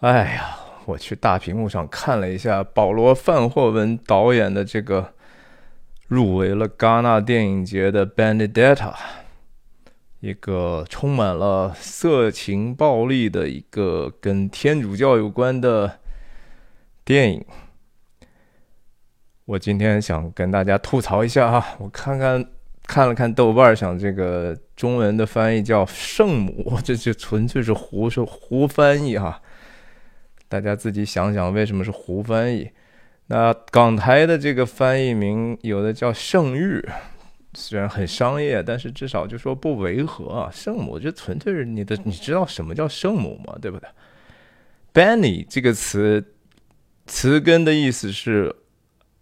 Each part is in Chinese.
哎呀，我去大屏幕上看了一下保罗·范霍文导演的这个入围了戛纳电影节的《Benedetta》，一个充满了色情暴力的一个跟天主教有关的电影。我今天想跟大家吐槽一下哈，我看看看了看豆瓣想这个中文的翻译叫“圣母”，这就纯粹是胡说胡翻译哈。大家自己想想，为什么是胡翻译？那港台的这个翻译名有的叫“圣域”，虽然很商业，但是至少就说不违和啊。圣母就纯粹是你的，你知道什么叫圣母吗？对不对？Benny 这个词词根的意思是。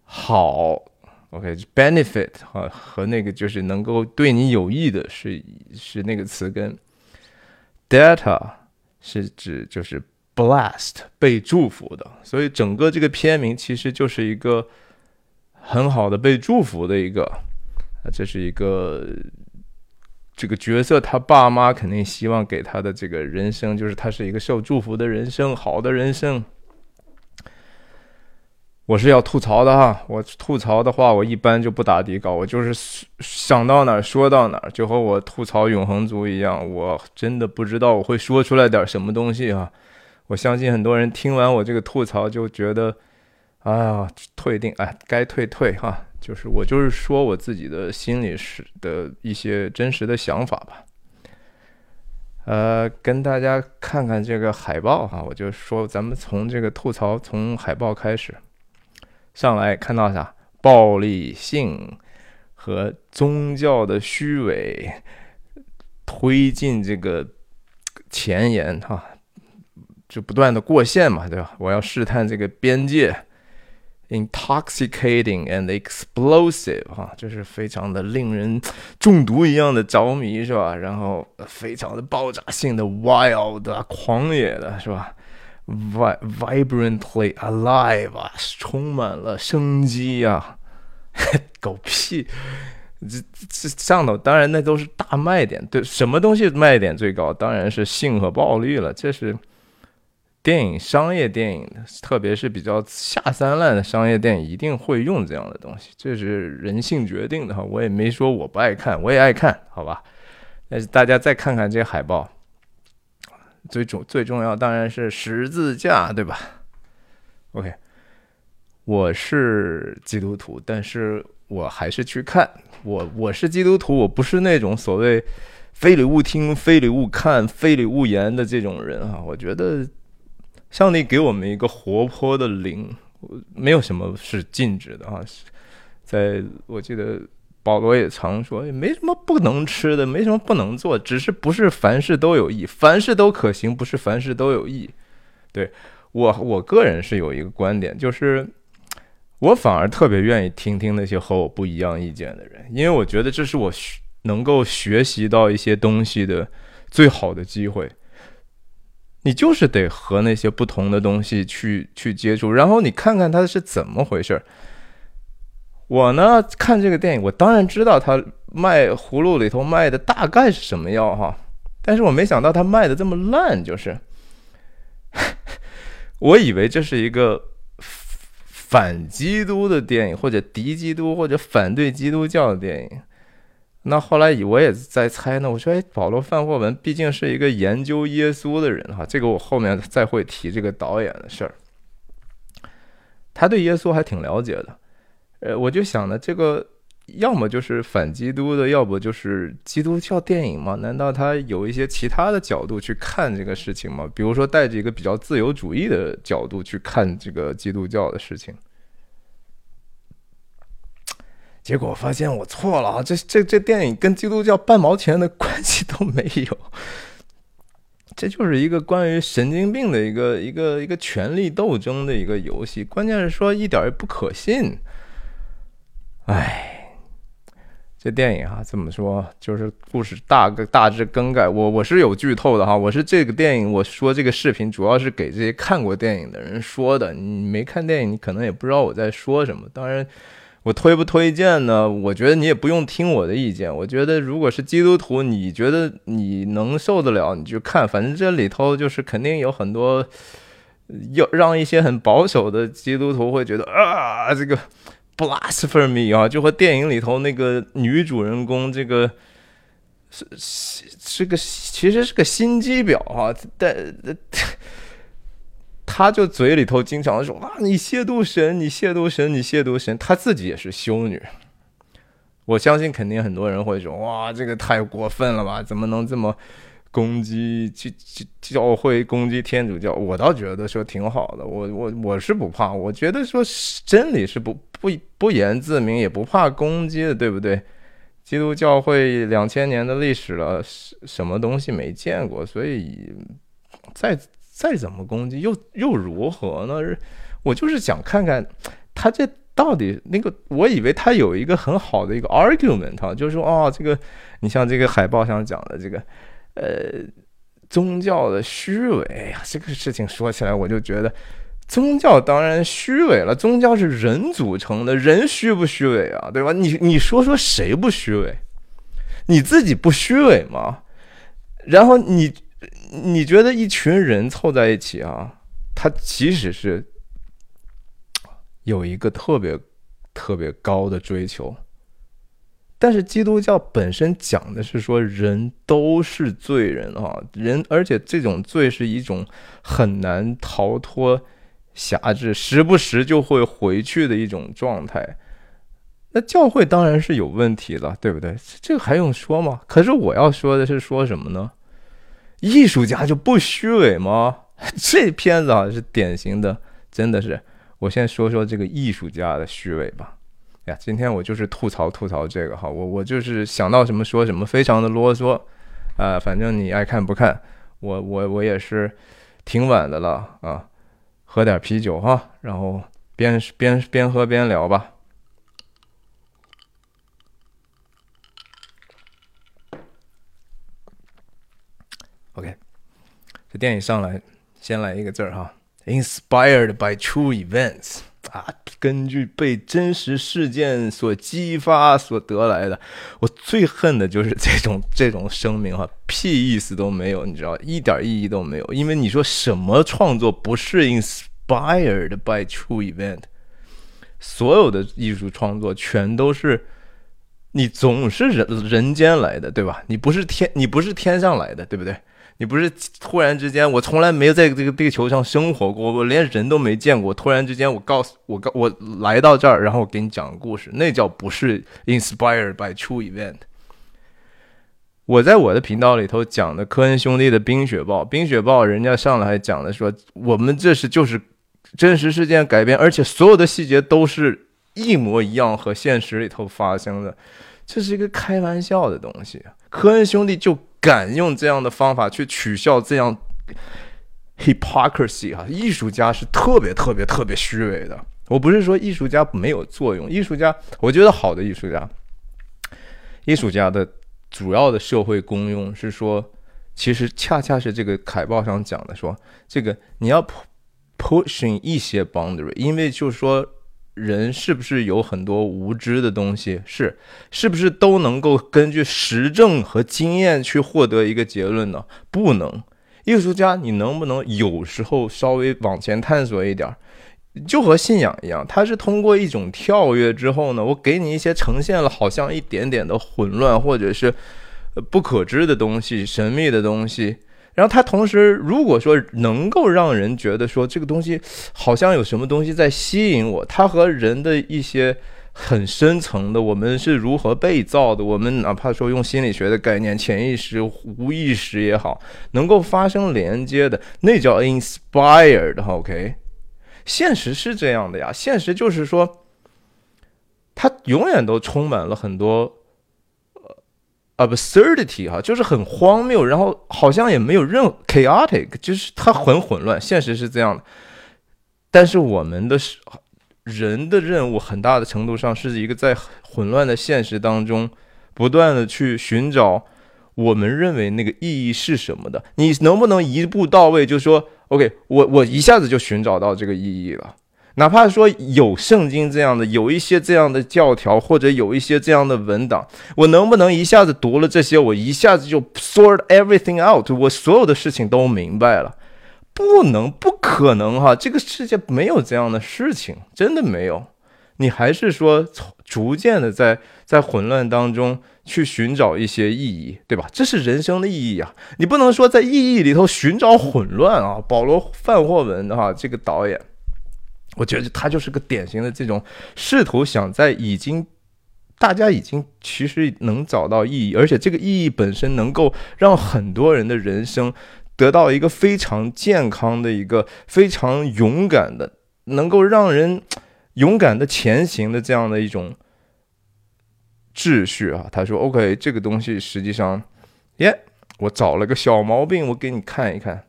好，OK，benefit 啊，和那个就是能够对你有益的，是是那个词根。Data 是指就是 blessed 被祝福的，所以整个这个片名其实就是一个很好的被祝福的一个啊，这是一个这个角色他爸妈肯定希望给他的这个人生，就是他是一个受祝福的人生，好的人生。我是要吐槽的哈，我吐槽的话，我一般就不打底稿，我就是想到哪儿说到哪儿，就和我吐槽永恒族一样，我真的不知道我会说出来点什么东西哈。我相信很多人听完我这个吐槽就觉得，哎呀，退订，哎，该退退哈，就是我就是说我自己的心里是的一些真实的想法吧。呃，跟大家看看这个海报哈，我就说咱们从这个吐槽从海报开始。上来看到啥？暴力性和宗教的虚伪推进这个前沿哈，就不断的过线嘛，对吧？我要试探这个边界，intoxicating and explosive 哈，就是非常的令人中毒一样的着迷是吧？然后非常的爆炸性的 wild，狂野的是吧？vibrantly alive 啊，充满了生机呀！狗屁！这这上头当然那都是大卖点，对，什么东西卖点最高？当然是性和暴力了。这是电影商业电影，特别是比较下三滥的商业电影，一定会用这样的东西。这是人性决定的哈。我也没说我不爱看，我也爱看，好吧？但是大家再看看这海报。最重最重要当然是十字架，对吧？OK，我是基督徒，但是我还是去看。我我是基督徒，我不是那种所谓非礼勿听、非礼勿看、非礼勿言的这种人啊。我觉得上帝给我们一个活泼的灵，没有什么是禁止的啊。在我记得。保罗也常说，也没什么不能吃的，没什么不能做，只是不是凡事都有益，凡事都可行，不是凡事都有益。对我，我个人是有一个观点，就是我反而特别愿意听听那些和我不一样意见的人，因为我觉得这是我能够学习到一些东西的最好的机会。你就是得和那些不同的东西去去接触，然后你看看它是怎么回事儿。我呢看这个电影，我当然知道他卖葫芦里头卖的大概是什么药哈，但是我没想到他卖的这么烂，就是，我以为这是一个反基督的电影，或者敌基督，或者反对基督教的电影。那后来我也在猜呢，我说，哎，保罗·范霍文毕竟是一个研究耶稣的人哈，这个我后面再会提这个导演的事儿，他对耶稣还挺了解的。呃，我就想呢，这个要么就是反基督的，要不就是基督教电影嘛？难道他有一些其他的角度去看这个事情吗？比如说带着一个比较自由主义的角度去看这个基督教的事情？结果发现我错了啊！这这这电影跟基督教半毛钱的关系都没有，这就是一个关于神经病的一个一个一个权力斗争的一个游戏。关键是说一点也不可信。哎，这电影啊，怎么说？就是故事大个大致更改。我我是有剧透的哈，我是这个电影，我说这个视频主要是给这些看过电影的人说的。你没看电影，你可能也不知道我在说什么。当然，我推不推荐呢？我觉得你也不用听我的意见。我觉得如果是基督徒，你觉得你能受得了，你就看。反正这里头就是肯定有很多要让一些很保守的基督徒会觉得啊，这个 blasphemy 啊，就和电影里头那个女主人公这个是是是个其实是个心机婊啊，但 他就嘴里头经常说啊，你亵渎神，你亵渎神，你亵渎神，他自己也是修女。我相信肯定很多人会说哇，这个太过分了吧？怎么能这么？攻击教教会，攻击天主教，我倒觉得说挺好的。我我我是不怕，我觉得说真理是不不不言自明，也不怕攻击的，对不对？基督教会两千年的历史了，什么东西没见过？所以再再怎么攻击，又又如何呢？我就是想看看他这到底那个，我以为他有一个很好的一个 argument 啊，就是说啊，这个你像这个海报上讲的这个。呃，宗教的虚伪呀，这个事情说起来，我就觉得宗教当然虚伪了。宗教是人组成的，人虚不虚伪啊？对吧？你你说说谁不虚伪？你自己不虚伪吗？然后你你觉得一群人凑在一起啊，他即使是有一个特别特别高的追求。但是基督教本身讲的是说人都是罪人啊，人，而且这种罪是一种很难逃脱辖制，时不时就会回去的一种状态。那教会当然是有问题了，对不对？这个还用说吗？可是我要说的是说什么呢？艺术家就不虚伪吗？这片子啊是典型的，真的是。我先说说这个艺术家的虚伪吧。呀，今天我就是吐槽吐槽这个哈，我我就是想到什么说什么，非常的啰嗦，啊，反正你爱看不看，我我我也是挺晚的了啊，喝点啤酒哈，然后边边边喝边聊吧。OK，电影上来先来一个字儿哈，inspired by true events。啊，根据被真实事件所激发所得来的，我最恨的就是这种这种声明哈，屁意思都没有，你知道，一点意义都没有。因为你说什么创作不是 inspired by true event？所有的艺术创作全都是你总是人人间来的，对吧？你不是天，你不是天上来的，对不对？你不是突然之间，我从来没在这个地球上生活过，我连人都没见过。突然之间，我告诉我，告我来到这儿，然后我给你讲故事，那叫不是 inspired by true event。我在我的频道里头讲的科恩兄弟的《冰雪暴》，《冰雪暴》人家上来还讲的说，我们这是就是真实事件改编，而且所有的细节都是一模一样和现实里头发生的，这是一个开玩笑的东西。科恩兄弟就。敢用这样的方法去取笑这样 hypocrisy 哈，艺术家是特别特别特别虚伪的。我不是说艺术家没有作用，艺术家，我觉得好的艺术家，艺术家的主要的社会功用是说，其实恰恰是这个海报上讲的，说这个你要 pushing 一些 boundary，因为就是说。人是不是有很多无知的东西？是，是不是都能够根据实证和经验去获得一个结论呢？不能。艺术家，你能不能有时候稍微往前探索一点？就和信仰一样，它是通过一种跳跃之后呢，我给你一些呈现了好像一点点的混乱或者是不可知的东西、神秘的东西。然后它同时，如果说能够让人觉得说这个东西好像有什么东西在吸引我，它和人的一些很深层的我们是如何被造的，我们哪怕说用心理学的概念，潜意识、无意识也好，能够发生连接的，那叫 inspired。OK，现实是这样的呀，现实就是说，它永远都充满了很多。Absurdity 哈，就是很荒谬，然后好像也没有任 chaotic，就是它很混乱。现实是这样的，但是我们的人的任务很大的程度上是一个在混乱的现实当中，不断的去寻找我们认为那个意义是什么的。你能不能一步到位？就说 OK，我我一下子就寻找到这个意义了。哪怕说有圣经这样的，有一些这样的教条，或者有一些这样的文档，我能不能一下子读了这些，我一下子就 sort everything out，我所有的事情都明白了？不能，不可能哈，这个世界没有这样的事情，真的没有。你还是说逐渐的在在混乱当中去寻找一些意义，对吧？这是人生的意义啊！你不能说在意义里头寻找混乱啊！保罗范霍文哈，这个导演，我觉得他就是个典型的这种试图想在已经大家已经其实能找到意义，而且这个意义本身能够让很多人的人生得到一个非常健康的一个非常勇敢的，能够让人。勇敢的前行的这样的一种秩序啊，他说：“OK，这个东西实际上，耶，我找了个小毛病，我给你看一看。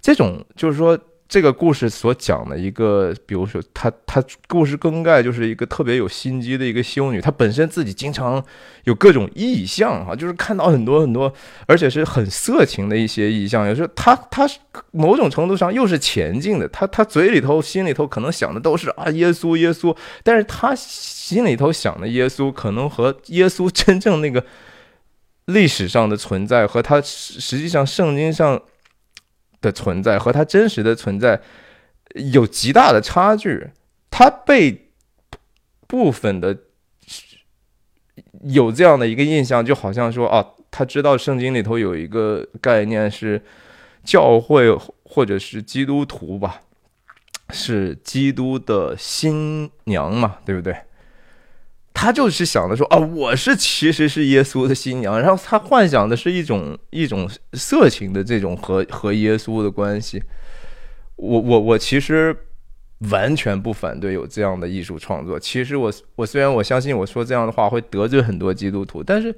这种就是说。”这个故事所讲的一个，比如说，她她故事更概就是一个特别有心机的一个修女，她本身自己经常有各种意象哈，就是看到很多很多，而且是很色情的一些意象。有时候她她某种程度上又是前进的，她她嘴里头心里头可能想的都是啊耶稣耶稣，但是她心里头想的耶稣可能和耶稣真正那个历史上的存在和他实际上圣经上。的存在和它真实的存在有极大的差距，他被部分的有这样的一个印象，就好像说啊，他知道圣经里头有一个概念是教会或者是基督徒吧，是基督的新娘嘛，对不对？他就是想的说啊，我是其实是耶稣的新娘，然后他幻想的是一种一种色情的这种和和耶稣的关系。我我我其实完全不反对有这样的艺术创作。其实我我虽然我相信我说这样的话会得罪很多基督徒，但是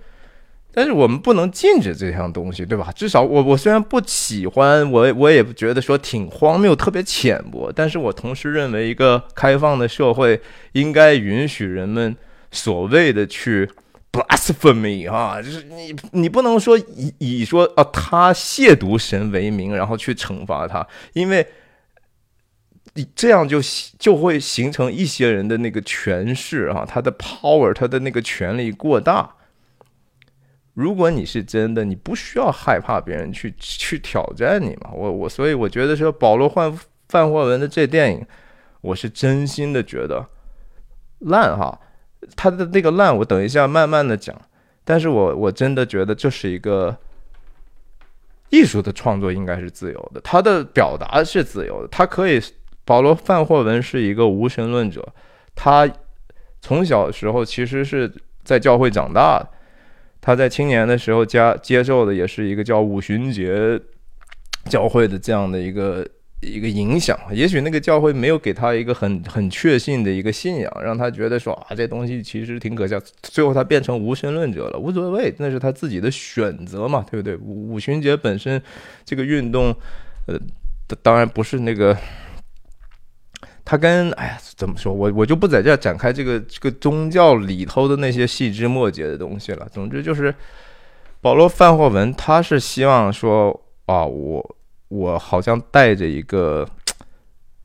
但是我们不能禁止这项东西，对吧？至少我我虽然不喜欢，我我也觉得说挺荒谬、特别浅薄，但是我同时认为一个开放的社会应该允许人们。所谓的去 blasphemy 哈，就是你你不能说以以说啊他亵渎神为名，然后去惩罚他，因为你这样就就会形成一些人的那个权势啊，他的 power，他的那个权力过大。如果你是真的，你不需要害怕别人去去挑战你嘛。我我所以我觉得说保罗范范霍文的这电影，我是真心的觉得烂哈。他的那个烂，我等一下慢慢的讲。但是我我真的觉得这是一个艺术的创作，应该是自由的。他的表达是自由的，他可以。保罗范霍文是一个无神论者，他从小时候其实是在教会长大的。他在青年的时候加接受的也是一个叫五旬节教会的这样的一个。一个影响，也许那个教会没有给他一个很很确信的一个信仰，让他觉得说啊，这东西其实挺可笑。最后他变成无神论者了，无所谓，那是他自己的选择嘛，对不对？五五旬节本身这个运动，呃，当然不是那个，他跟哎呀，怎么说我我就不在这展开这个这个宗教里头的那些细枝末节的东西了。总之就是保罗范霍文，他是希望说啊，我。我好像带着一个，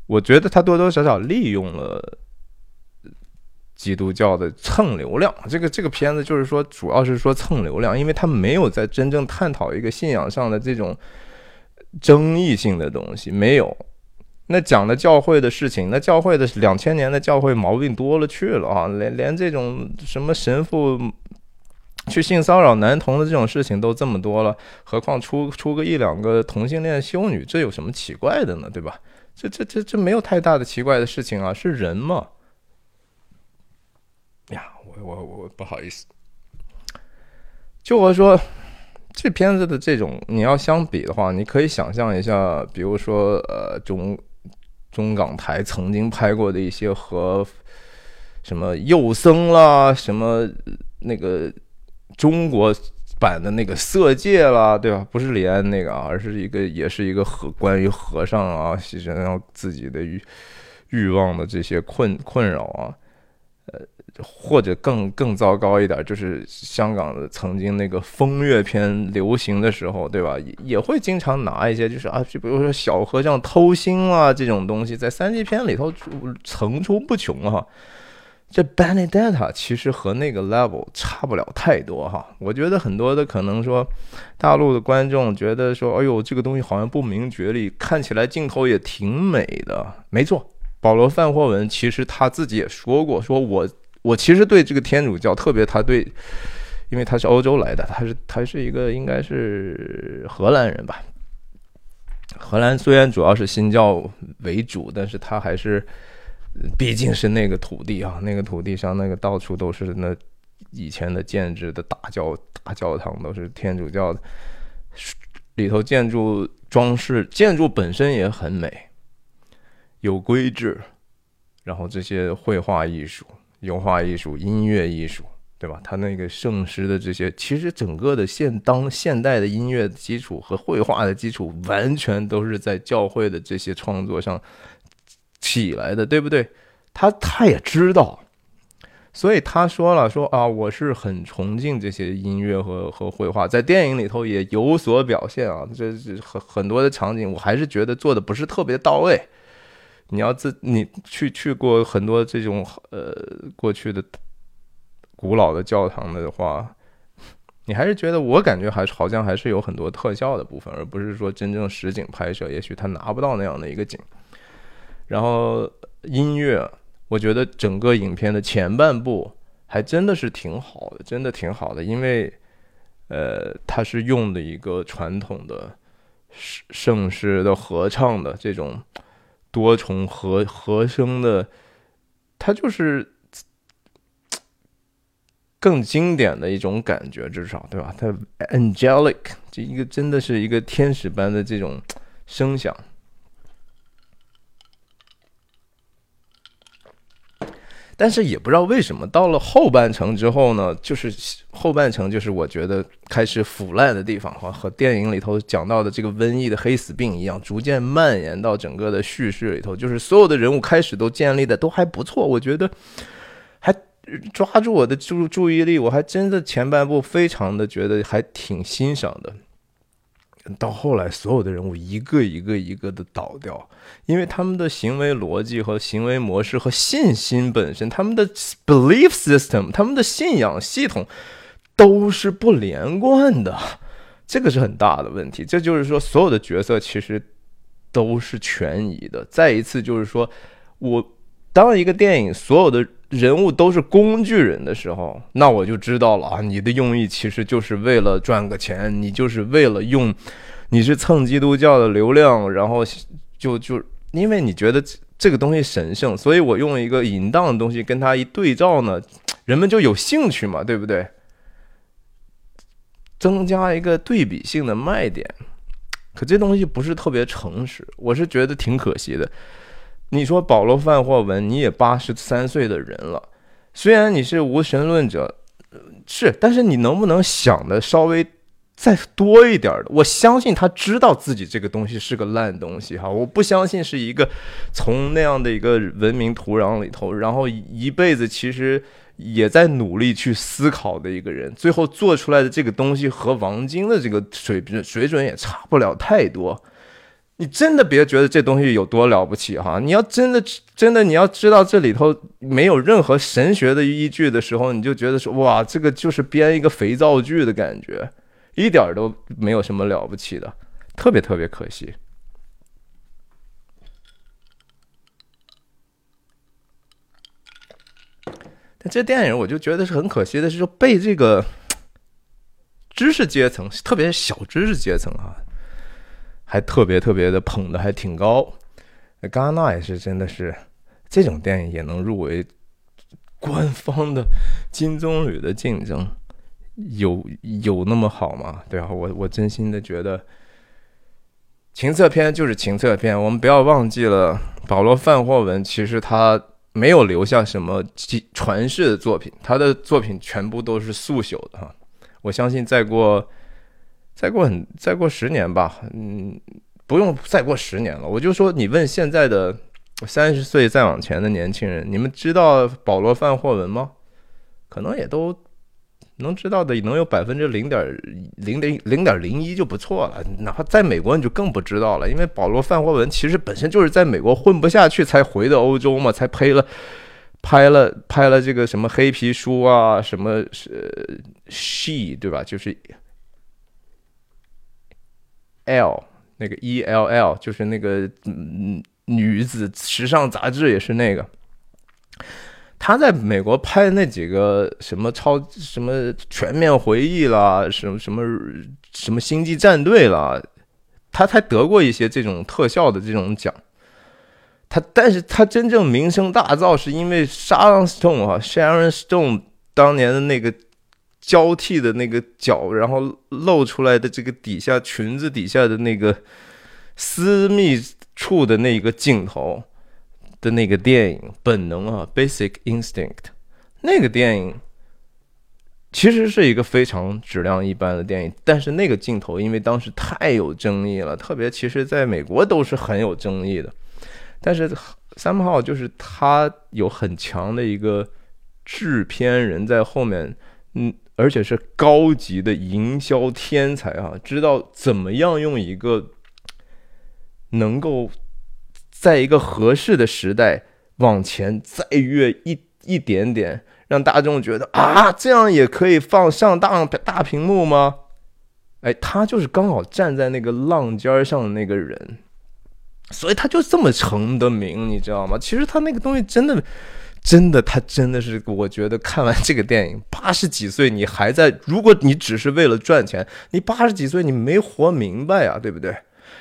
我觉得他多多少少利用了基督教的蹭流量。这个这个片子就是说，主要是说蹭流量，因为他没有在真正探讨一个信仰上的这种争议性的东西。没有，那讲的教会的事情，那教会的两千年的教会毛病多了去了啊，连连这种什么神父。去性骚扰男童的这种事情都这么多了，何况出出个一两个同性恋修女，这有什么奇怪的呢？对吧？这这这这没有太大的奇怪的事情啊，是人嘛。呀，我我我不好意思。就我说，这片子的这种你要相比的话，你可以想象一下，比如说呃中中港台曾经拍过的一些和什么幼僧啦，什么那个。中国版的那个《色戒》啦，对吧？不是李安那个啊，而是一个，也是一个和关于和尚啊，牺牲然后自己的欲欲望的这些困困扰啊，呃，或者更更糟糕一点，就是香港的曾经那个风月片流行的时候，对吧？也也会经常拿一些，就是啊，就比如说小和尚偷腥啊这种东西，在三级片里头层出不穷啊。这 Benedetta 其实和那个 level 差不了太多哈。我觉得很多的可能说，大陆的观众觉得说，哎呦，这个东西好像不明觉厉，看起来镜头也挺美的。没错，保罗范霍文其实他自己也说过，说我我其实对这个天主教，特别他对，因为他是欧洲来的，他是他是一个应该是荷兰人吧。荷兰虽然主要是新教为主，但是他还是。毕竟是那个土地啊，那个土地上那个到处都是那以前的建制的大教大教堂，都是天主教的，里头建筑装饰建筑本身也很美，有规制，然后这些绘画艺术、油画艺术、音乐艺术，对吧？他那个圣诗的这些，其实整个的现当现代的音乐基础和绘画的基础，完全都是在教会的这些创作上。起来的，对不对？他他也知道，所以他说了说啊，我是很崇敬这些音乐和和绘画，在电影里头也有所表现啊。这这很很多的场景，我还是觉得做的不是特别到位。你要自你去去过很多这种呃过去的古老的教堂的话，你还是觉得我感觉还是好像还是有很多特效的部分，而不是说真正实景拍摄。也许他拿不到那样的一个景。然后音乐，我觉得整个影片的前半部还真的是挺好的，真的挺好的，因为，呃，它是用的一个传统的圣圣诗的合唱的这种多重和和声的，它就是更经典的一种感觉，至少对吧？它 angelic 这一个真的是一个天使般的这种声响。但是也不知道为什么，到了后半程之后呢，就是后半程就是我觉得开始腐烂的地方，哈，和电影里头讲到的这个瘟疫的黑死病一样，逐渐蔓延到整个的叙事里头，就是所有的人物开始都建立的都还不错，我觉得还抓住我的注注意力，我还真的前半部非常的觉得还挺欣赏的。到后来，所有的人物一个一个一个的倒掉，因为他们的行为逻辑和行为模式和信心本身，他们的 belief system，他们的信仰系统都是不连贯的，这个是很大的问题。这就是说，所有的角色其实都是权宜的。再一次，就是说我当一个电影所有的。人物都是工具人的时候，那我就知道了啊！你的用意其实就是为了赚个钱，你就是为了用，你是蹭基督教的流量，然后就就因为你觉得这个东西神圣，所以我用一个淫荡的东西跟他一对照呢，人们就有兴趣嘛，对不对？增加一个对比性的卖点，可这东西不是特别诚实，我是觉得挺可惜的。你说保罗·范霍文，你也八十三岁的人了，虽然你是无神论者，是，但是你能不能想的稍微再多一点的？我相信他知道自己这个东西是个烂东西，哈，我不相信是一个从那样的一个文明土壤里头，然后一辈子其实也在努力去思考的一个人，最后做出来的这个东西和王晶的这个水平水准也差不了太多。你真的别觉得这东西有多了不起哈！你要真的真的你要知道这里头没有任何神学的依据的时候，你就觉得说哇，这个就是编一个肥皂剧的感觉，一点都没有什么了不起的，特别特别可惜。但这电影我就觉得是很可惜的，是说被这个知识阶层，特别是小知识阶层啊。还特别特别的捧的还挺高，戛纳也是真的是，这种电影也能入围官方的金棕榈的竞争，有有那么好吗？对啊，我我真心的觉得，情色片就是情色片，我们不要忘记了保罗范霍文，其实他没有留下什么传世的作品，他的作品全部都是速朽的哈，我相信再过。再过很再过十年吧，嗯，不用再过十年了。我就说，你问现在的三十岁再往前的年轻人，你们知道保罗范霍文吗？可能也都能知道的，能有百分之零点零零零点零一就不错了。哪怕在美国，你就更不知道了，因为保罗范霍文其实本身就是在美国混不下去才回的欧洲嘛，才拍了拍了拍了这个什么黑皮书啊，什么是 she 对吧？就是 L 那个 E L L，就是那个嗯女子时尚杂志也是那个。他在美国拍的那几个什么超什么全面回忆啦，什么什么什么星际战队啦，他才得过一些这种特效的这种奖。他，但是他真正名声大噪，是因为 Sharon Stone 啊，Sharon Stone 当年的那个交替的那个脚，然后露出来的这个底下裙子底下的那个私密处的那个镜头的那个电影，本能啊，Basic Instinct，那个电影其实是一个非常质量一般的电影，但是那个镜头因为当时太有争议了，特别其实在美国都是很有争议的。但是三号就是他有很强的一个制片人在后面，嗯，而且是高级的营销天才啊，知道怎么样用一个能够在一个合适的时代往前再跃一一点点，让大众觉得啊，这样也可以放上大大屏幕吗？哎，他就是刚好站在那个浪尖上的那个人。所以他就这么成的名，你知道吗？其实他那个东西真的，真的，他真的是，我觉得看完这个电影，八十几岁你还在，如果你只是为了赚钱，你八十几岁你没活明白呀，对不对？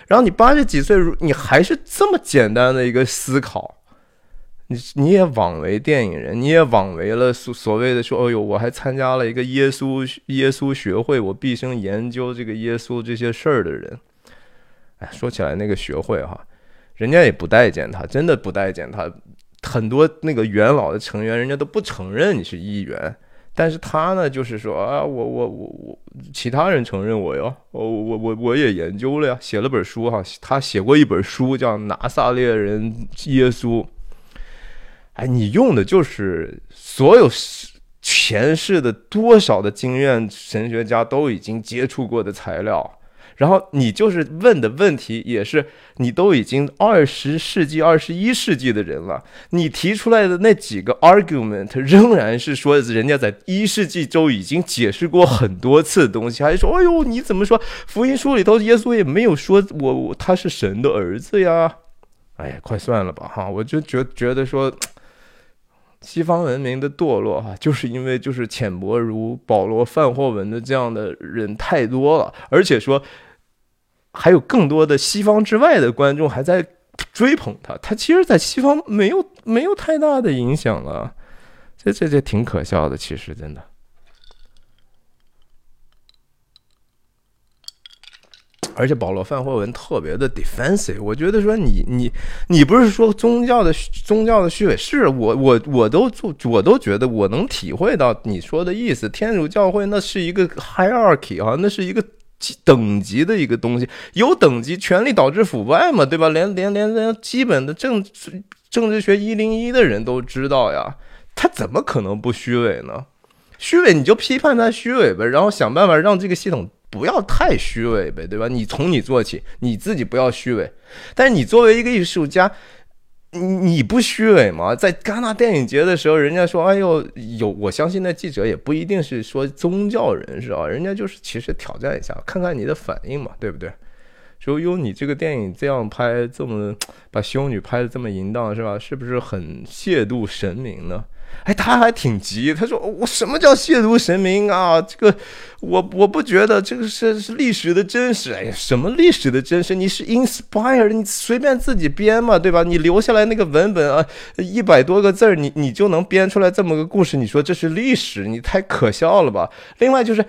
然后你八十几岁，你还是这么简单的一个思考，你你也枉为电影人，你也枉为了所所谓的说，哎呦，我还参加了一个耶稣耶稣学会，我毕生研究这个耶稣这些事儿的人。哎，说起来那个学会哈。人家也不待见他，真的不待见他。很多那个元老的成员，人家都不承认你是议员。但是他呢，就是说啊，我我我我，其他人承认我哟，我我我我也研究了呀，写了本书哈。他写过一本书叫《拿撒勒人耶稣》。哎，你用的就是所有前世的多少的经验，神学家都已经接触过的材料。然后你就是问的问题，也是你都已经二十世纪、二十一世纪的人了，你提出来的那几个 argument 仍然是说人家在一世纪就已经解释过很多次的东西，还说，哎呦，你怎么说福音书里头耶稣也没有说我他是神的儿子呀？哎呀，快算了吧哈，我就觉觉得说，西方文明的堕落哈，就是因为就是浅薄如保罗、范霍文的这样的人太多了，而且说。还有更多的西方之外的观众还在追捧他，他其实，在西方没有没有太大的影响了，这这这挺可笑的，其实真的。而且保罗范霍文特别的 defensive，我觉得说你你你不是说宗教的宗教的虚伪，是我我我都做我都觉得我能体会到你说的意思，天主教会那是一个 hierarchy 啊，那是一个。等级的一个东西，有等级，权力导致腐败嘛，对吧？连连连连基本的政治政治学一零一的人都知道呀，他怎么可能不虚伪呢？虚伪你就批判他虚伪呗，然后想办法让这个系统不要太虚伪呗，对吧？你从你做起，你自己不要虚伪，但是你作为一个艺术家。你你不虚伪吗？在戛纳电影节的时候，人家说：“哎呦，有我相信那记者也不一定是说宗教人士啊，人家就是其实挑战一下，看看你的反应嘛，对不对？说哟，你这个电影这样拍，这么把修女拍的这么淫荡，是吧？是不是很亵渎神明呢？”哎，他还挺急，他说：“我什么叫亵渎神明啊？这个，我我不觉得这个是是历史的真实。哎呀，什么历史的真实？你是 inspire，你随便自己编嘛，对吧？你留下来那个文本啊，一百多个字儿，你你就能编出来这么个故事？你说这是历史？你太可笑了吧！另外就是，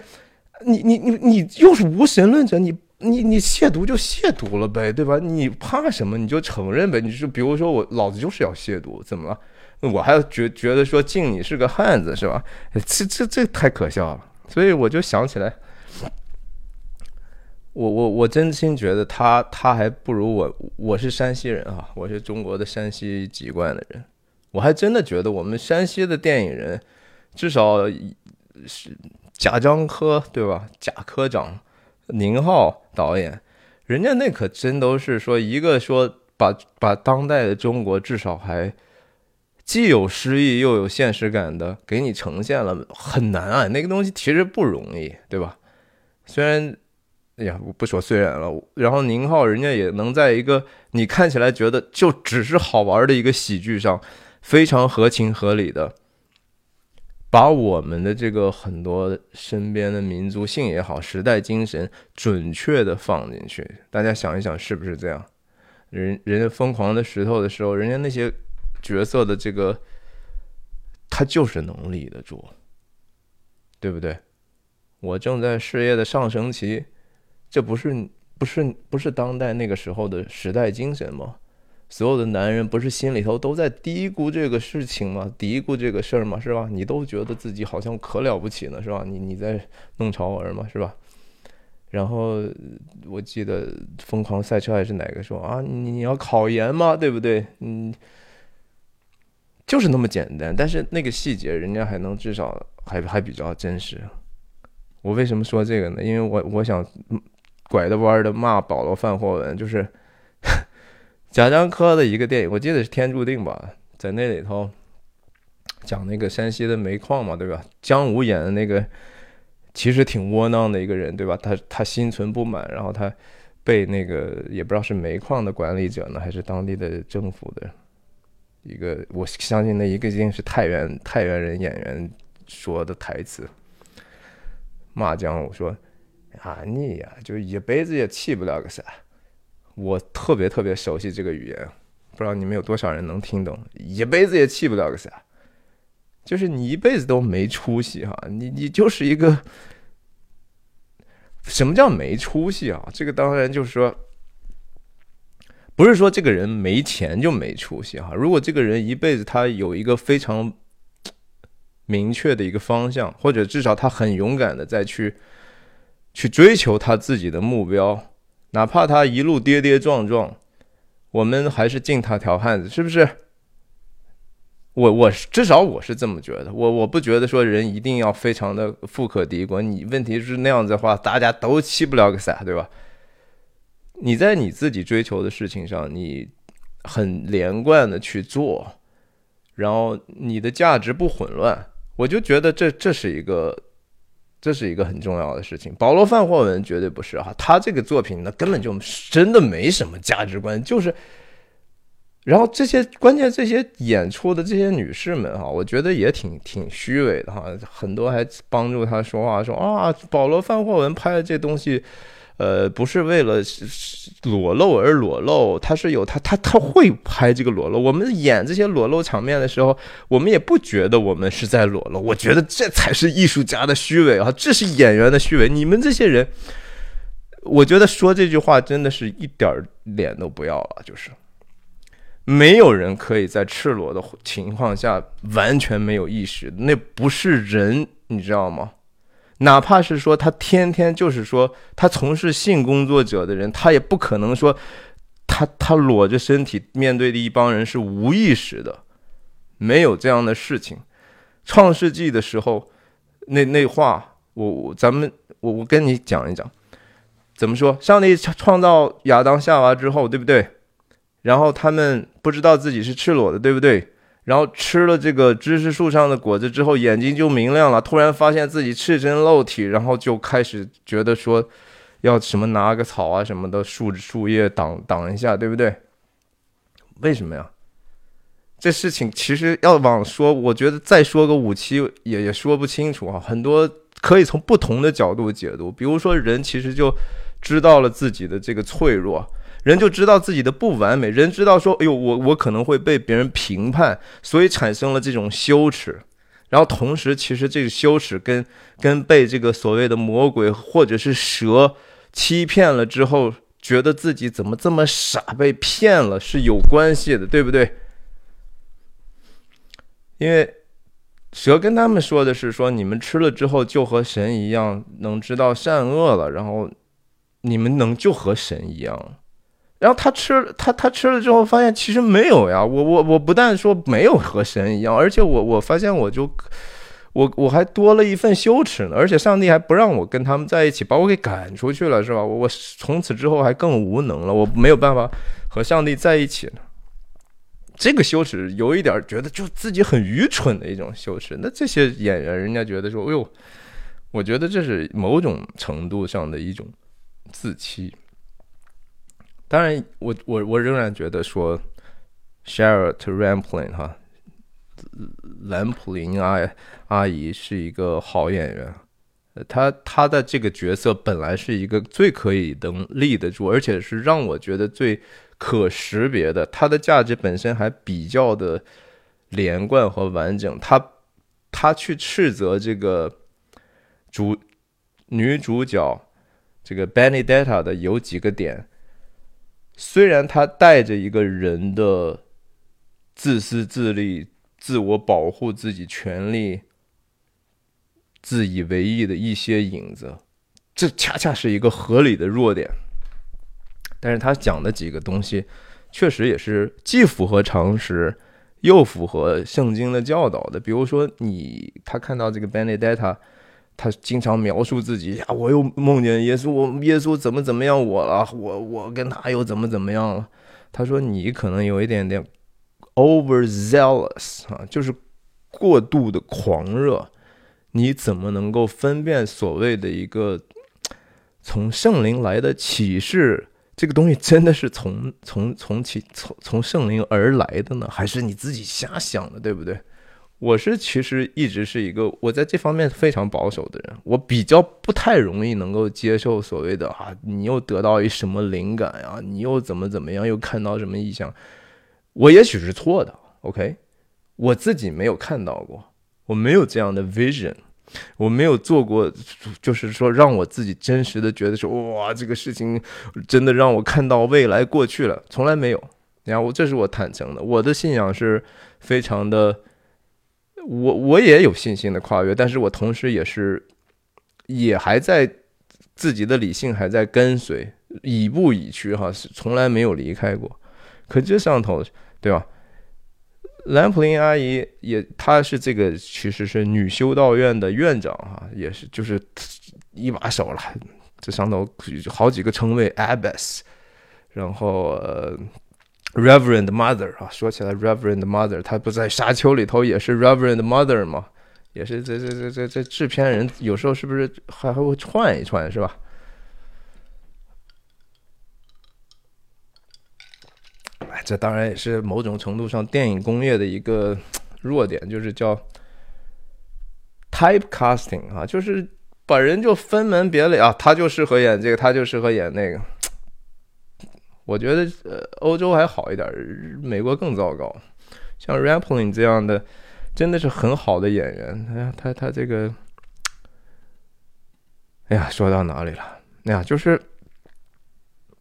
你你你你又是无神论者，你你你亵渎就亵渎了呗，对吧？你怕什么？你就承认呗。你就比如说我老子就是要亵渎，怎么了？”我还觉觉得说敬你是个汉子是吧？这这这太可笑了，所以我就想起来，我我我真心觉得他他还不如我。我是山西人啊，我是中国的山西籍贯的人，我还真的觉得我们山西的电影人，至少是贾樟柯对吧？贾科长、宁浩导演，人家那可真都是说一个说把把当代的中国至少还。既有诗意又有现实感的给你呈现了，很难啊，那个东西其实不容易，对吧？虽然，哎呀，我不说虽然了，然后宁浩人家也能在一个你看起来觉得就只是好玩的一个喜剧上，非常合情合理的。把我们的这个很多身边的民族性也好，时代精神准确的放进去，大家想一想是不是这样？人人家疯狂的石头的时候，人家那些角色的这个，他就是能立得住，对不对？我正在事业的上升期，这不是不是不是当代那个时候的时代精神吗？所有的男人不是心里头都在嘀咕这个事情吗？嘀咕这个事儿吗？是吧？你都觉得自己好像可了不起呢，是吧？你你在弄潮儿嘛，是吧？然后我记得《疯狂赛车》还是哪个说啊，你你要考研吗？对不对？嗯，就是那么简单。但是那个细节，人家还能至少还还比较真实。我为什么说这个呢？因为我我想拐着弯的骂保罗·范霍文，就是。贾樟柯的一个电影，我记得是《天注定》吧，在那里头讲那个山西的煤矿嘛，对吧？姜武演的那个其实挺窝囊的一个人，对吧？他他心存不满，然后他被那个也不知道是煤矿的管理者呢，还是当地的政府的一个，我相信那一个一定是太原太原人演员说的台词，骂姜武说：“啊，你呀，就一辈子也起不了个啥。”我特别特别熟悉这个语言，不知道你们有多少人能听懂？一辈子也气不了个啥，就是你一辈子都没出息哈！你你就是一个什么叫没出息啊？这个当然就是说，不是说这个人没钱就没出息哈。如果这个人一辈子他有一个非常明确的一个方向，或者至少他很勇敢的再去去追求他自己的目标。哪怕他一路跌跌撞撞，我们还是敬他条汉子，是不是？我我至少我是这么觉得，我我不觉得说人一定要非常的富可敌国。你问题是那样子的话，大家都起不了个啥，对吧？你在你自己追求的事情上，你很连贯的去做，然后你的价值不混乱，我就觉得这这是一个。这是一个很重要的事情。保罗·范霍文绝对不是哈，他这个作品呢根本就真的没什么价值观，就是。然后这些关键这些演出的这些女士们哈，我觉得也挺挺虚伪的哈，很多还帮助他说话说啊，保罗·范霍文拍的这东西。呃，不是为了裸露而裸露，他是有他他他会拍这个裸露。我们演这些裸露场面的时候，我们也不觉得我们是在裸露。我觉得这才是艺术家的虚伪啊，这是演员的虚伪。你们这些人，我觉得说这句话真的是一点脸都不要了，就是没有人可以在赤裸的情况下完全没有意识，那不是人，你知道吗？哪怕是说他天天就是说他从事性工作者的人，他也不可能说他他裸着身体面对的一帮人是无意识的，没有这样的事情。创世纪的时候，那那话我我咱们我我跟你讲一讲，怎么说？上帝创造亚当夏娃之后，对不对？然后他们不知道自己是赤裸的，对不对？然后吃了这个知识树上的果子之后，眼睛就明亮了。突然发现自己赤身露体，然后就开始觉得说，要什么拿个草啊什么的树树叶挡挡一下，对不对？为什么呀？这事情其实要往说，我觉得再说个五七也也说不清楚啊。很多可以从不同的角度解读，比如说人其实就知道了自己的这个脆弱。人就知道自己的不完美，人知道说，哎呦，我我可能会被别人评判，所以产生了这种羞耻。然后同时，其实这个羞耻跟跟被这个所谓的魔鬼或者是蛇欺骗了之后，觉得自己怎么这么傻，被骗了是有关系的，对不对？因为蛇跟他们说的是说，你们吃了之后就和神一样，能知道善恶了，然后你们能就和神一样。然后他吃他他吃了之后发现其实没有呀，我我我不但说没有和神一样，而且我我发现我就我我还多了一份羞耻呢，而且上帝还不让我跟他们在一起，把我给赶出去了，是吧？我我从此之后还更无能了，我没有办法和上帝在一起这个羞耻有一点觉得就自己很愚蠢的一种羞耻。那这些演员，人家觉得说，哎呦，我觉得这是某种程度上的一种自欺。当然，我我我仍然觉得说，Charlotte Rampling 哈，兰普林阿阿姨是一个好演员。她她的这个角色本来是一个最可以能立得住，而且是让我觉得最可识别的。她的价值本身还比较的连贯和完整。她她去斥责这个主女主角这个 Benedetta 的有几个点，虽然他带着一个人的自私自利、自我保护自己权利。自以为意的一些影子，这恰恰是一个合理的弱点。但是他讲的几个东西，确实也是既符合常识，又符合圣经的教导的。比如说，你他看到这个 Benedetta，他经常描述自己呀，我又梦见耶稣，我耶稣怎么怎么样我了，我我跟他又怎么怎么样了。他说你可能有一点点 overzealous 啊，就是过度的狂热。你怎么能够分辨所谓的一个从圣灵来的启示？这个东西真的是从从从其从从圣灵而来的呢，还是你自己瞎想的？对不对？我是其实一直是一个我在这方面非常保守的人，我比较不太容易能够接受所谓的啊，你又得到一什么灵感呀？你又怎么怎么样？又看到什么意象？我也许是错的，OK？我自己没有看到过。我没有这样的 vision，我没有做过，就是说让我自己真实的觉得说，哇，这个事情真的让我看到未来过去了，从来没有。然后我这是我坦诚的，我的信仰是非常的，我我也有信心的跨越，但是我同时也是也还在自己的理性还在跟随，以步以趋哈，是从来没有离开过。可这上头，对吧？兰普林阿姨也，她是这个其实是女修道院的院长哈，也是就是一把手了。这上头好几个称谓，Abbess，然后呃 Reverend Mother 啊，说起来 Reverend Mother，他不在沙丘里头也是 Reverend Mother 吗？也是这这这这这制片人有时候是不是还还会串一串是吧？哎这当然也是某种程度上电影工业的一个弱点，就是叫 typecasting 啊，就是把人就分门别类啊，他就适合演这个，他就适合演那个。我觉得呃，欧洲还好一点，美国更糟糕。像 Rampling 这样的，真的是很好的演员。他，他他这个，哎呀，说到哪里了？哎呀，就是。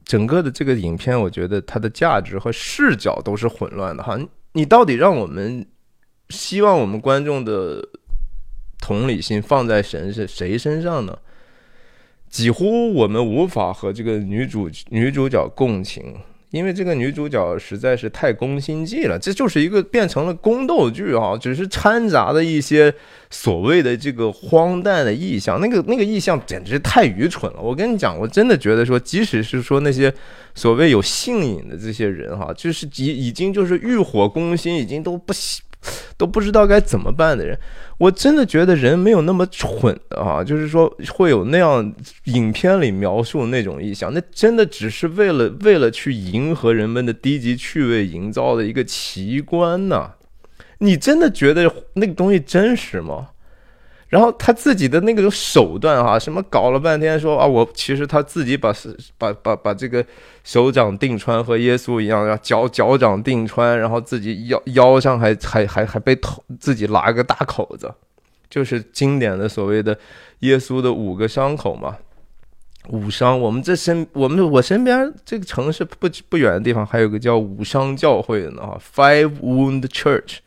整个的这个影片，我觉得它的价值和视角都是混乱的哈。你到底让我们希望我们观众的同理心放在谁是谁身上呢？几乎我们无法和这个女主女主角共情。因为这个女主角实在是太攻心计了，这就是一个变成了宫斗剧啊，只是掺杂的一些所谓的这个荒诞的意象，那个 那个意象简直太愚蠢了。我跟你讲，我真的觉得说，即使是说那些所谓有性瘾的这些人哈，就是已已经就是欲火攻心，已经都不行。都不知道该怎么办的人，我真的觉得人没有那么蠢啊！就是说会有那样影片里描述那种意象，那真的只是为了为了去迎合人们的低级趣味营造的一个奇观呢？你真的觉得那个东西真实吗？然后他自己的那个手段哈，什么搞了半天说啊，我其实他自己把把把把这个手掌钉穿和耶稣一样，然后脚脚掌钉穿，然后自己腰腰上还还还还被捅自己拉个大口子，就是经典的所谓的耶稣的五个伤口嘛，五伤。我们这身我们我身边这个城市不不远的地方还有个叫五伤教会的呢哈，Five Wound Church。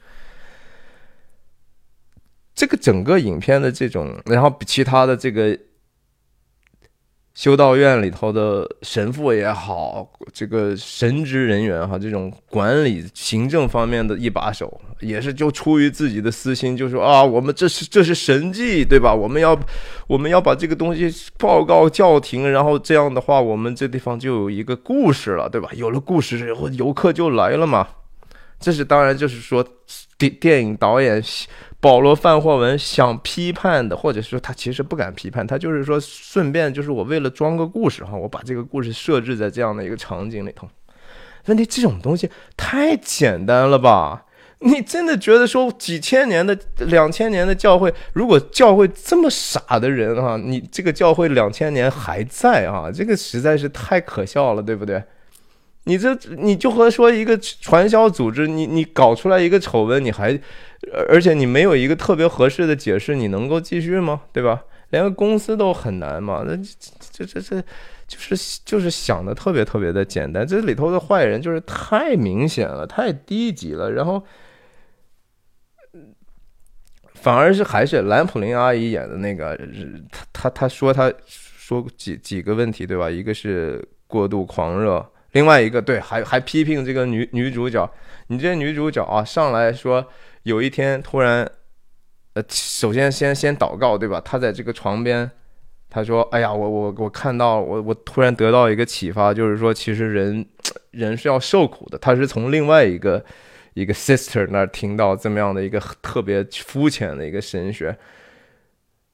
这个整个影片的这种，然后其他的这个修道院里头的神父也好，这个神职人员哈，这种管理行政方面的一把手，也是就出于自己的私心，就说啊，我们这是这是神迹，对吧？我们要我们要把这个东西报告教廷，然后这样的话，我们这地方就有一个故事了，对吧？有了故事以后，游客就来了嘛。这是当然，就是说电影导演保罗范霍文想批判的，或者说他其实不敢批判，他就是说顺便就是我为了装个故事哈，我把这个故事设置在这样的一个场景里头。问题这种东西太简单了吧？你真的觉得说几千年的、两千年的教会，如果教会这么傻的人啊，你这个教会两千年还在啊，这个实在是太可笑了，对不对？你这你就和说一个传销组织，你你搞出来一个丑闻，你还而且你没有一个特别合适的解释，你能够继续吗？对吧？连个公司都很难嘛，那这这这这。就是就是想的特别特别的简单，这里头的坏人就是太明显了，太低级了，然后反而是还是兰普林阿姨演的那个，她她她说她说几几个问题对吧？一个是过度狂热，另外一个对还还批评这个女女主角，你这女主角啊上来说有一天突然，呃，首先先先祷告对吧？她在这个床边。她说：“哎呀，我我我看到我我突然得到一个启发，就是说，其实人 人是要受苦的。她是从另外一个一个 sister 那儿听到这么样的一个特别肤浅的一个神学。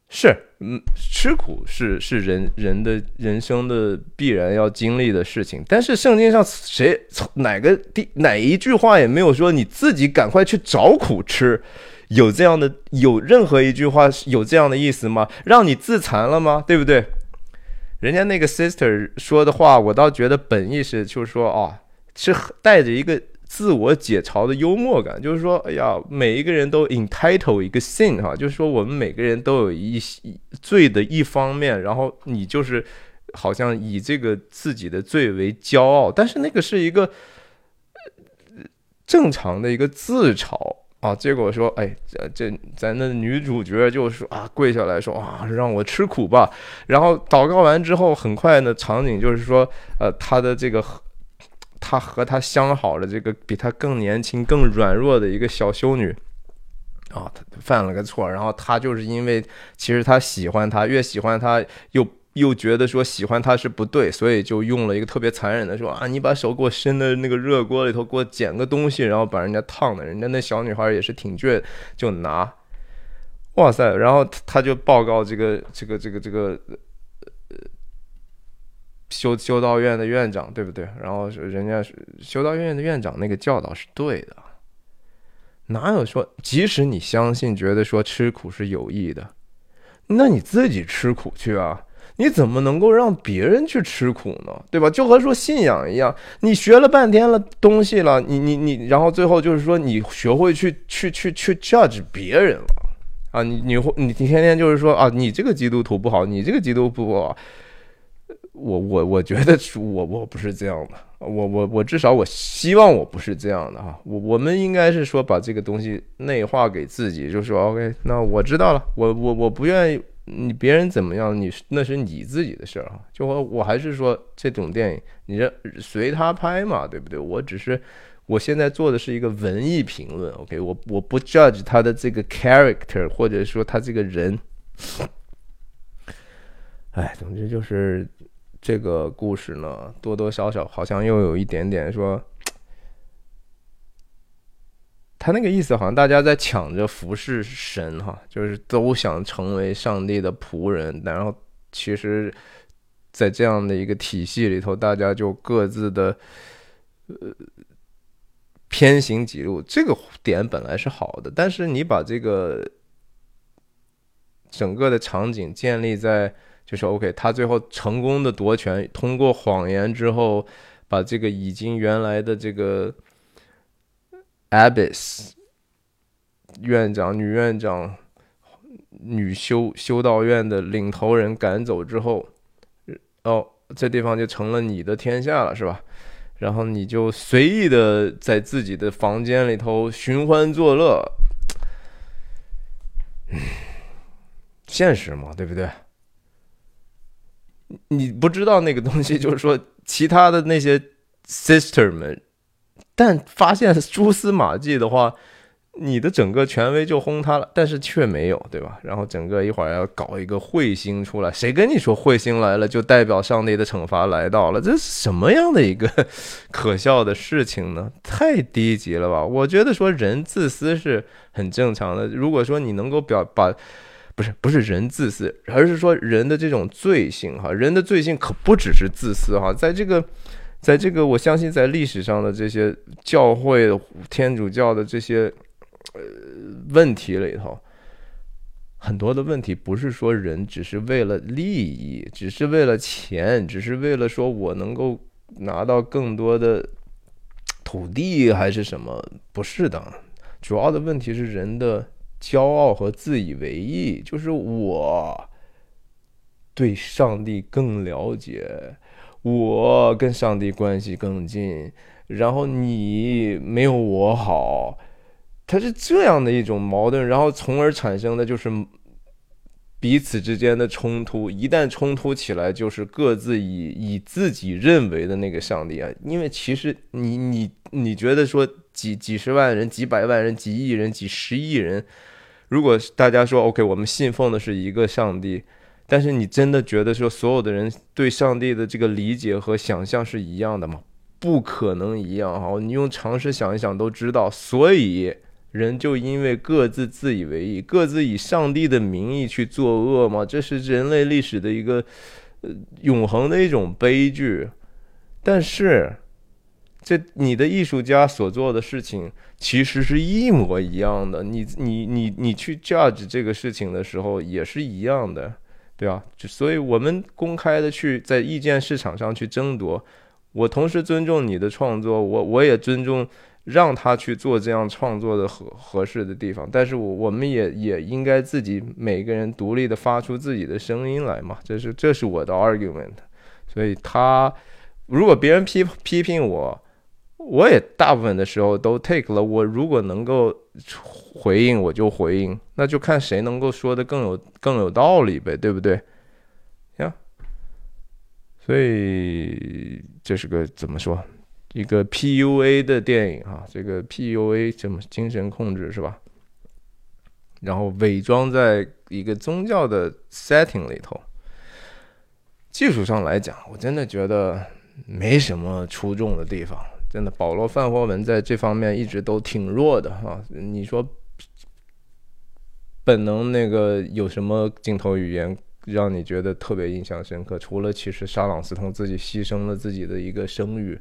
是，嗯，吃苦是是人人的人生的必然要经历的事情。但是圣经上谁从哪个第哪一句话也没有说你自己赶快去找苦吃。”有这样的有任何一句话有这样的意思吗？让你自残了吗？对不对？人家那个 sister 说的话，我倒觉得本意是就是说啊，是带着一个自我解嘲的幽默感，就是说，哎呀，每一个人都 entitle 一个 sin 哈，就是说我们每个人都有一罪的一方面，然后你就是好像以这个自己的罪为骄傲，但是那个是一个正常的一个自嘲。啊，结果说，哎，这这咱的女主角就说啊，跪下来说啊，让我吃苦吧。然后祷告完之后，很快呢，场景就是说，呃，他的这个，他和他相好的这个比他更年轻、更软弱的一个小修女，啊，他犯了个错，然后他就是因为其实他喜欢他，越喜欢他又。又觉得说喜欢他是不对，所以就用了一个特别残忍的说啊，你把手给我伸到那个热锅里头，给我捡个东西，然后把人家烫的。人家那小女孩也是挺倔，就拿，哇塞！然后他就报告这个这个这个这个修修道院的院长，对不对？然后人家修道院的院长那个教导是对的，哪有说即使你相信，觉得说吃苦是有益的，那你自己吃苦去啊！你怎么能够让别人去吃苦呢？对吧？就和说信仰一样，你学了半天了东西了，你你你，然后最后就是说你学会去去去去 judge 别人了啊！你你会你你天天就是说啊，你这个基督徒不好，你这个基督徒不好。我我我觉得我我不是这样的，我我我至少我希望我不是这样的哈。我我们应该是说把这个东西内化给自己，就说 OK，那我知道了，我我我不愿意。你别人怎么样，你那是你自己的事儿啊。就我我还是说，这种电影，你这随他拍嘛，对不对？我只是我现在做的是一个文艺评论，OK，我我不 judge 他的这个 character，或者说他这个人。哎，总之就是这个故事呢，多多少少好像又有一点点说。他那个意思好像大家在抢着服侍神哈，就是都想成为上帝的仆人，然后其实，在这样的一个体系里头，大家就各自的呃偏行己路。这个点本来是好的，但是你把这个整个的场景建立在就是 OK，他最后成功的夺权，通过谎言之后，把这个已经原来的这个。Abbess 院长、女院长、女修修道院的领头人赶走之后，哦，这地方就成了你的天下了，是吧？然后你就随意的在自己的房间里头寻欢作乐，现实嘛，对不对？你不知道那个东西，就是说其他的那些 sister 们。但发现蛛丝马迹的话，你的整个权威就轰塌了，但是却没有，对吧？然后整个一会儿要搞一个彗星出来，谁跟你说彗星来了就代表上帝的惩罚来到了？这是什么样的一个 可笑的事情呢？太低级了吧！我觉得说人自私是很正常的。如果说你能够表把，不是不是人自私，而是说人的这种罪性哈，人的罪性可不只是自私哈，在这个。在这个，我相信在历史上的这些教会、天主教的这些呃问题里头，很多的问题不是说人只是为了利益，只是为了钱，只是为了说我能够拿到更多的土地还是什么，不是的。主要的问题是人的骄傲和自以为意，就是我对上帝更了解。我跟上帝关系更近，然后你没有我好，他是这样的一种矛盾，然后从而产生的就是彼此之间的冲突。一旦冲突起来，就是各自以以自己认为的那个上帝啊。因为其实你你你觉得说几几十万人、几百万人、几亿人、几十亿人，如果大家说 OK，我们信奉的是一个上帝。但是你真的觉得说所有的人对上帝的这个理解和想象是一样的吗？不可能一样哈！你用常识想一想都知道。所以人就因为各自自以为意，各自以上帝的名义去作恶吗？这是人类历史的一个呃永恒的一种悲剧。但是这你的艺术家所做的事情其实是一模一样的。你你你你去 judge 这个事情的时候也是一样的。对吧，所以我们公开的去在意见市场上去争夺，我同时尊重你的创作，我我也尊重让他去做这样创作的合合适的地方，但是我我们也也应该自己每个人独立的发出自己的声音来嘛，这是这是我的 argument，所以他如果别人批批评我。我也大部分的时候都 take 了。我如果能够回应，我就回应，那就看谁能够说的更有更有道理呗，对不对？呀，所以这是个怎么说？一个 PUA 的电影啊，这个 PUA 怎么精神控制是吧？然后伪装在一个宗教的 setting 里头，技术上来讲，我真的觉得没什么出众的地方。真的，保罗范霍文在这方面一直都挺弱的哈。你说本能那个有什么镜头语言让你觉得特别印象深刻？除了其实沙朗斯通自己牺牲了自己的一个声誉，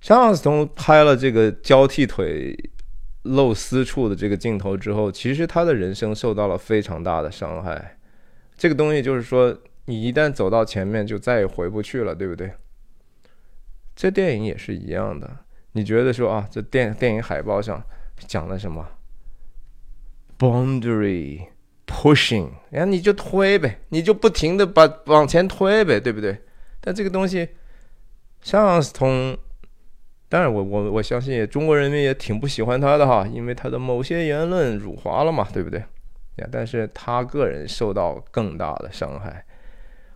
沙朗斯通拍了这个交替腿露私处的这个镜头之后，其实他的人生受到了非常大的伤害。这个东西就是说，你一旦走到前面，就再也回不去了，对不对？这电影也是一样的，你觉得说啊，这电电影海报上讲了什么？Boundary pushing，然后你就推呗，你就不停的把往前推呗，对不对？但这个东西，上斯通，当然我我我相信中国人民也挺不喜欢他的哈，因为他的某些言论辱华了嘛，对不对？呀，但是他个人受到更大的伤害，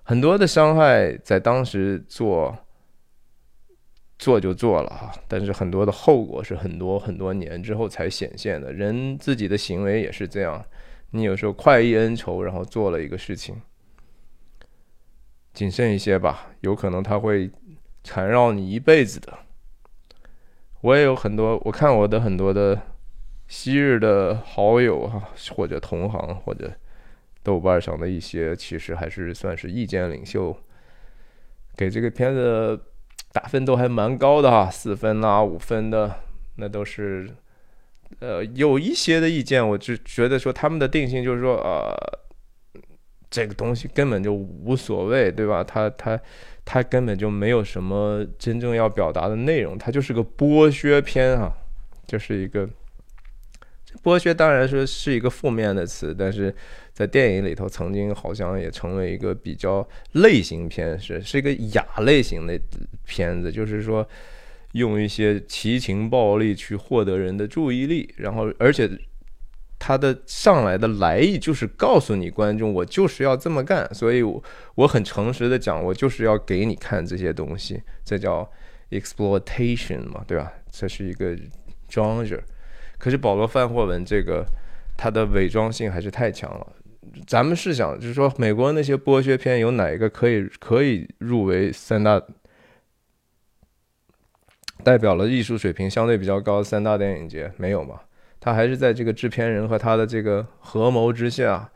很多的伤害在当时做。做就做了哈，但是很多的后果是很多很多年之后才显现的。人自己的行为也是这样，你有时候快意恩仇，然后做了一个事情，谨慎一些吧，有可能他会缠绕你一辈子的。我也有很多，我看我的很多的昔日的好友哈，或者同行，或者豆瓣上的一些，其实还是算是意见领袖，给这个片子。打分都还蛮高的哈，四分啊，五分的，那都是，呃，有一些的意见，我就觉得说他们的定性就是说，呃，这个东西根本就无所谓，对吧？他他他根本就没有什么真正要表达的内容，它就是个剥削片啊，就是一个。剥削当然说是一个负面的词，但是在电影里头曾经好像也成为一个比较类型片，是是一个亚类型的片子，就是说用一些奇情暴力去获得人的注意力，然后而且他的上来的来意就是告诉你观众，我就是要这么干，所以我我很诚实的讲，我就是要给你看这些东西，这叫 exploitation 嘛，对吧？这是一个 genre。可是保罗·范霍文这个，他的伪装性还是太强了。咱们试想，就是说，美国那些剥削片有哪一个可以可以入围三大，代表了艺术水平相对比较高的三大电影节？没有嘛？他还是在这个制片人和他的这个合谋之下，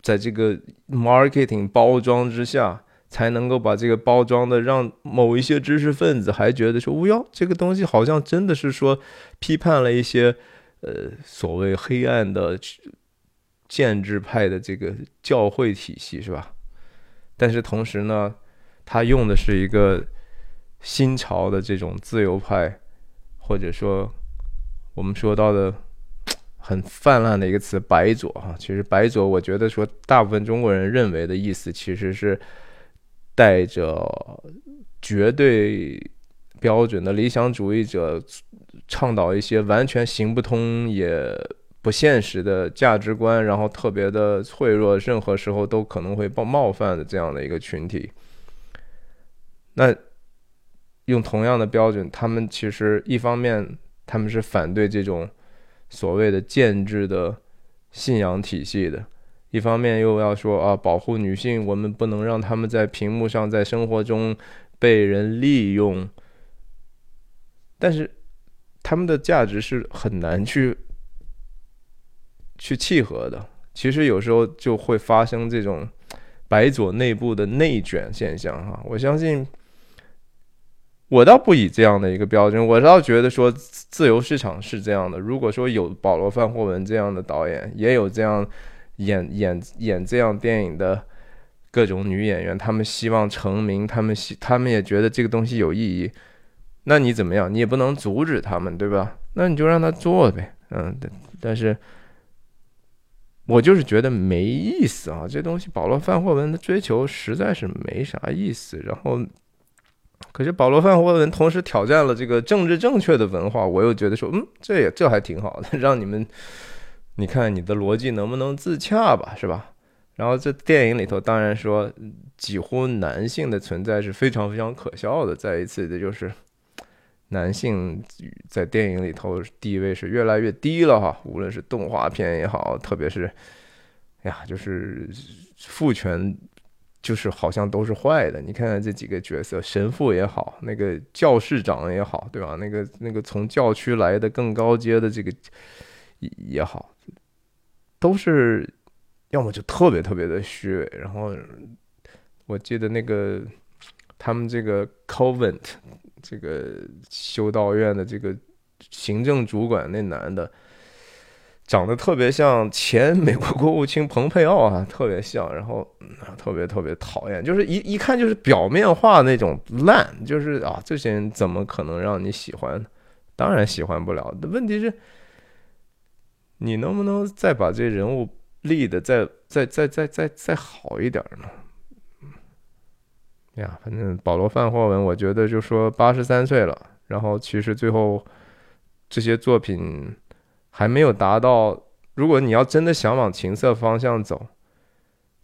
在这个 marketing 包装之下，才能够把这个包装的让某一些知识分子还觉得说，哦哟，这个东西好像真的是说批判了一些呃所谓黑暗的。建制派的这个教会体系是吧？但是同时呢，他用的是一个新潮的这种自由派，或者说我们说到的很泛滥的一个词“白左”哈。其实“白左”，我觉得说大部分中国人认为的意思，其实是带着绝对标准的理想主义者，倡导一些完全行不通也。不现实的价值观，然后特别的脆弱，任何时候都可能会冒冒犯的这样的一个群体。那用同样的标准，他们其实一方面他们是反对这种所谓的建制的信仰体系的，一方面又要说啊，保护女性，我们不能让他们在屏幕上，在生活中被人利用。但是他们的价值是很难去。去契合的，其实有时候就会发生这种白左内部的内卷现象哈。我相信，我倒不以这样的一个标准，我倒觉得说自由市场是这样的。如果说有保罗·范霍文这样的导演，也有这样演演演这样电影的各种女演员，他们希望成名，他们希他们也觉得这个东西有意义，那你怎么样？你也不能阻止他们，对吧？那你就让他做呗，嗯，但是。我就是觉得没意思啊，这东西保罗·范霍文的追求实在是没啥意思。然后，可是保罗·范霍文同时挑战了这个政治正确的文化，我又觉得说，嗯，这也这还挺好的，让你们，你看你的逻辑能不能自洽吧，是吧？然后这电影里头当然说，几乎男性的存在是非常非常可笑的。再一次的就是。男性在电影里头地位是越来越低了哈，无论是动画片也好，特别是，哎呀，就是父权，就是好像都是坏的。你看看这几个角色，神父也好，那个教士长也好，对吧？那个那个从教区来的更高阶的这个也好，都是要么就特别特别的虚伪。然后我记得那个他们这个 Covent。这个修道院的这个行政主管那男的，长得特别像前美国国务卿蓬佩奥啊，特别像，然后特别特别讨厌，就是一一看就是表面化那种烂，就是啊，这些人怎么可能让你喜欢？当然喜欢不了。问题是，你能不能再把这人物立的再再再再再再好一点呢？呀，反正保罗·范霍文，我觉得就说八十三岁了，然后其实最后这些作品还没有达到。如果你要真的想往情色方向走，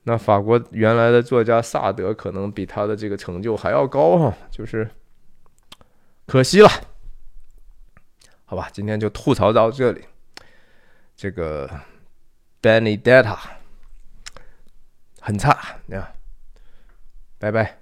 那法国原来的作家萨德可能比他的这个成就还要高哈，就是可惜了。好吧，今天就吐槽到这里。这个 Benny Data 很差，呀，拜拜。